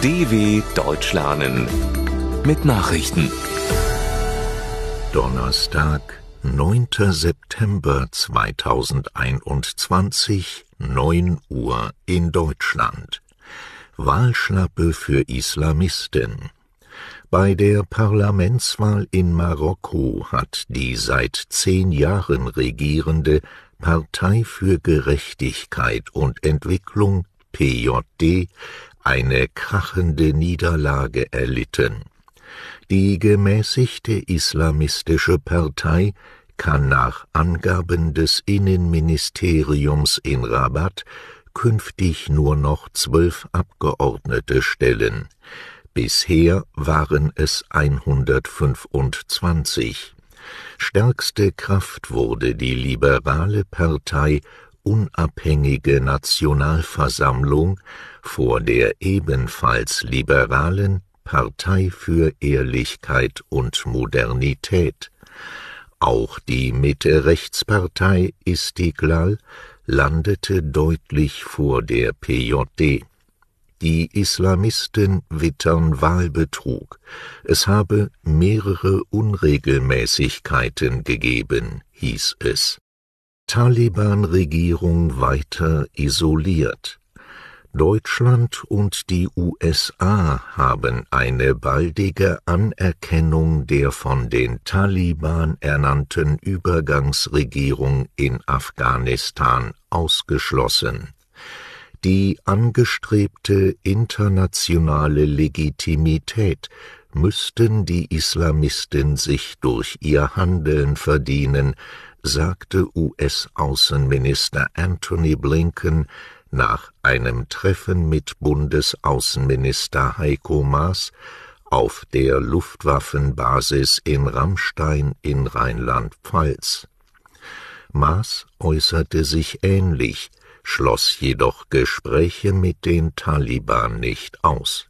DW Deutsch lernen mit Nachrichten. Donnerstag, 9. September 2021, 9 Uhr in Deutschland. Wahlschlappe für Islamisten. Bei der Parlamentswahl in Marokko hat die seit zehn Jahren regierende Partei für Gerechtigkeit und Entwicklung PJD eine krachende Niederlage erlitten. Die gemäßigte islamistische Partei kann nach Angaben des Innenministeriums in Rabat künftig nur noch zwölf Abgeordnete stellen. Bisher waren es 125. Stärkste Kraft wurde die liberale Partei Unabhängige Nationalversammlung vor der ebenfalls liberalen Partei für Ehrlichkeit und Modernität. Auch die Mitte-Rechtspartei Istiklal landete deutlich vor der PJD. Die Islamisten wittern Wahlbetrug. Es habe mehrere Unregelmäßigkeiten gegeben, hieß es. Taliban-Regierung weiter isoliert. Deutschland und die USA haben eine baldige Anerkennung der von den Taliban ernannten Übergangsregierung in Afghanistan ausgeschlossen. Die angestrebte internationale Legitimität müssten die Islamisten sich durch ihr Handeln verdienen, sagte US-Außenminister Antony Blinken nach einem Treffen mit Bundesaußenminister Heiko Maas auf der Luftwaffenbasis in Rammstein in Rheinland-Pfalz. Maas äußerte sich ähnlich, schloss jedoch Gespräche mit den Taliban nicht aus.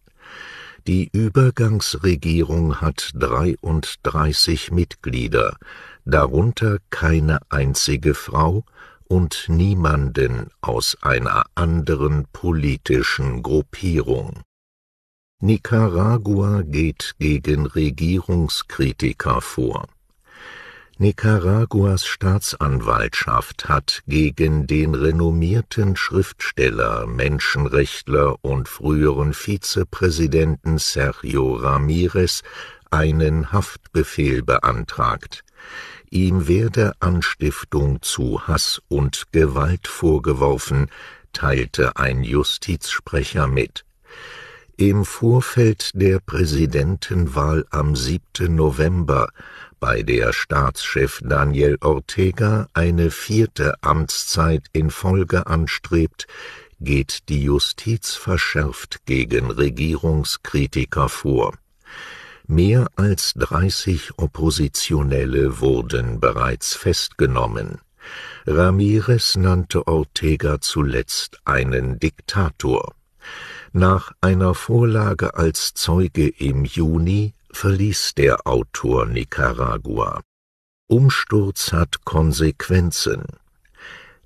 Die Übergangsregierung hat 33 Mitglieder, darunter keine einzige Frau und niemanden aus einer anderen politischen Gruppierung. Nicaragua geht gegen Regierungskritiker vor. Nicaraguas Staatsanwaltschaft hat gegen den renommierten Schriftsteller, Menschenrechtler und früheren Vizepräsidenten Sergio Ramirez einen Haftbefehl beantragt. Ihm werde Anstiftung zu Hass und Gewalt vorgeworfen, teilte ein Justizsprecher mit. Im Vorfeld der Präsidentenwahl am 7. November, bei der Staatschef Daniel Ortega eine vierte Amtszeit in Folge anstrebt, geht die Justiz verschärft gegen Regierungskritiker vor. Mehr als 30 Oppositionelle wurden bereits festgenommen. Ramirez nannte Ortega zuletzt einen Diktator. Nach einer Vorlage als Zeuge im Juni verließ der Autor Nicaragua. Umsturz hat Konsequenzen.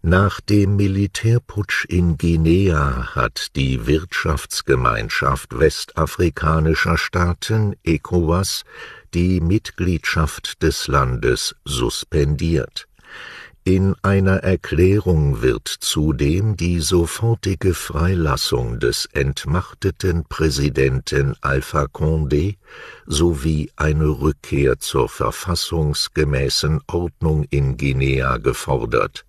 Nach dem Militärputsch in Guinea hat die Wirtschaftsgemeinschaft westafrikanischer Staaten ECOWAS die Mitgliedschaft des Landes suspendiert. In einer Erklärung wird zudem die sofortige Freilassung des entmachteten Präsidenten Alpha Condé sowie eine Rückkehr zur verfassungsgemäßen Ordnung in Guinea gefordert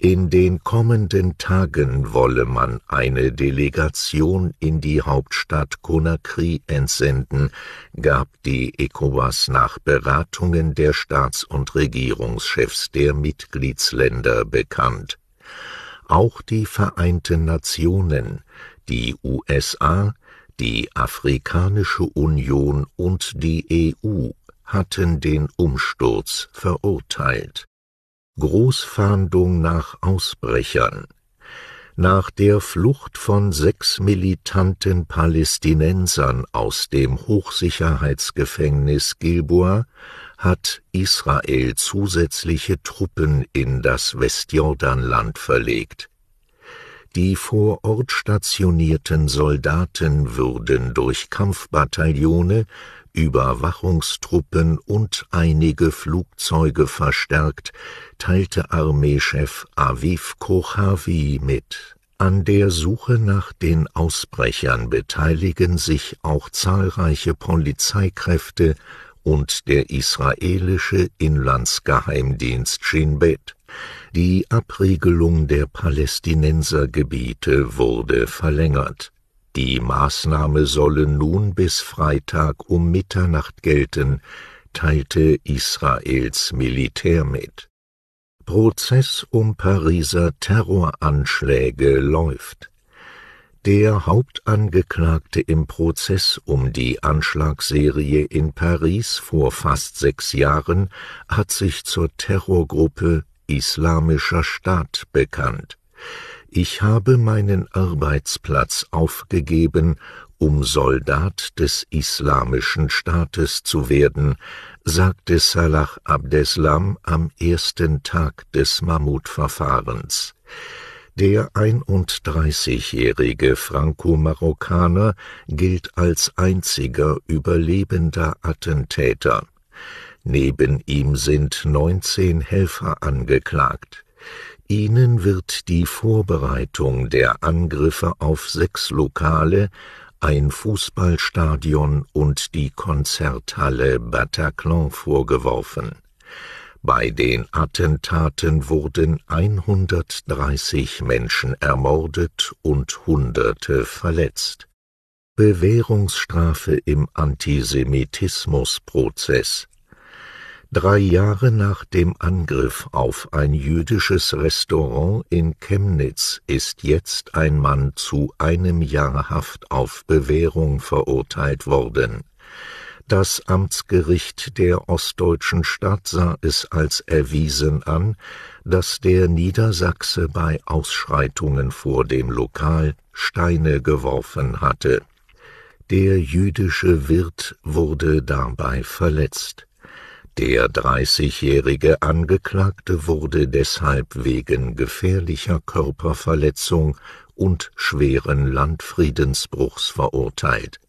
in den kommenden Tagen wolle man eine Delegation in die Hauptstadt Conakry entsenden, gab die ECOWAS nach Beratungen der Staats- und Regierungschefs der Mitgliedsländer bekannt. Auch die Vereinten Nationen, die USA, die Afrikanische Union und die EU hatten den Umsturz verurteilt Großfahndung nach Ausbrechern. Nach der Flucht von sechs militanten Palästinensern aus dem Hochsicherheitsgefängnis Gilboa hat Israel zusätzliche Truppen in das Westjordanland verlegt. Die vor Ort stationierten Soldaten würden durch Kampfbataillone, Überwachungstruppen und einige Flugzeuge verstärkt, teilte Armeechef Aviv Kochavi mit. An der Suche nach den Ausbrechern beteiligen sich auch zahlreiche Polizeikräfte und der israelische Inlandsgeheimdienst Shin Bet. Die Abriegelung der Palästinensergebiete wurde verlängert. Die Maßnahme solle nun bis Freitag um Mitternacht gelten, teilte Israels Militär mit. Prozess um Pariser Terroranschläge läuft. Der Hauptangeklagte im Prozess um die Anschlagsserie in Paris vor fast sechs Jahren hat sich zur Terrorgruppe Islamischer Staat bekannt. Ich habe meinen Arbeitsplatz aufgegeben, um Soldat des Islamischen Staates zu werden, sagte Salah Abdeslam am ersten Tag des Mammutverfahrens. Der 31-jährige Franco-Marokkaner gilt als einziger überlebender Attentäter. Neben ihm sind 19 Helfer angeklagt. Ihnen wird die Vorbereitung der Angriffe auf sechs Lokale, ein Fußballstadion und die Konzerthalle Bataclan vorgeworfen bei den Attentaten wurden 130 Menschen ermordet und Hunderte verletzt. Bewährungsstrafe im Antisemitismusprozess Drei Jahre nach dem Angriff auf ein jüdisches Restaurant in Chemnitz ist jetzt ein Mann zu einem Jahr Haft auf Bewährung verurteilt worden. Das Amtsgericht der ostdeutschen Stadt sah es als erwiesen an, dass der Niedersachse bei Ausschreitungen vor dem Lokal Steine geworfen hatte. Der jüdische Wirt wurde dabei verletzt. Der dreißigjährige Angeklagte wurde deshalb wegen gefährlicher Körperverletzung und schweren Landfriedensbruchs verurteilt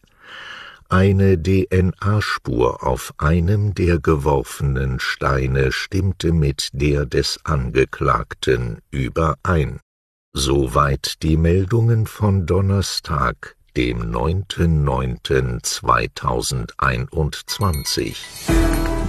eine DNA-Spur auf einem der geworfenen Steine stimmte mit der des Angeklagten überein. Soweit die Meldungen von Donnerstag, dem 9.9.2021.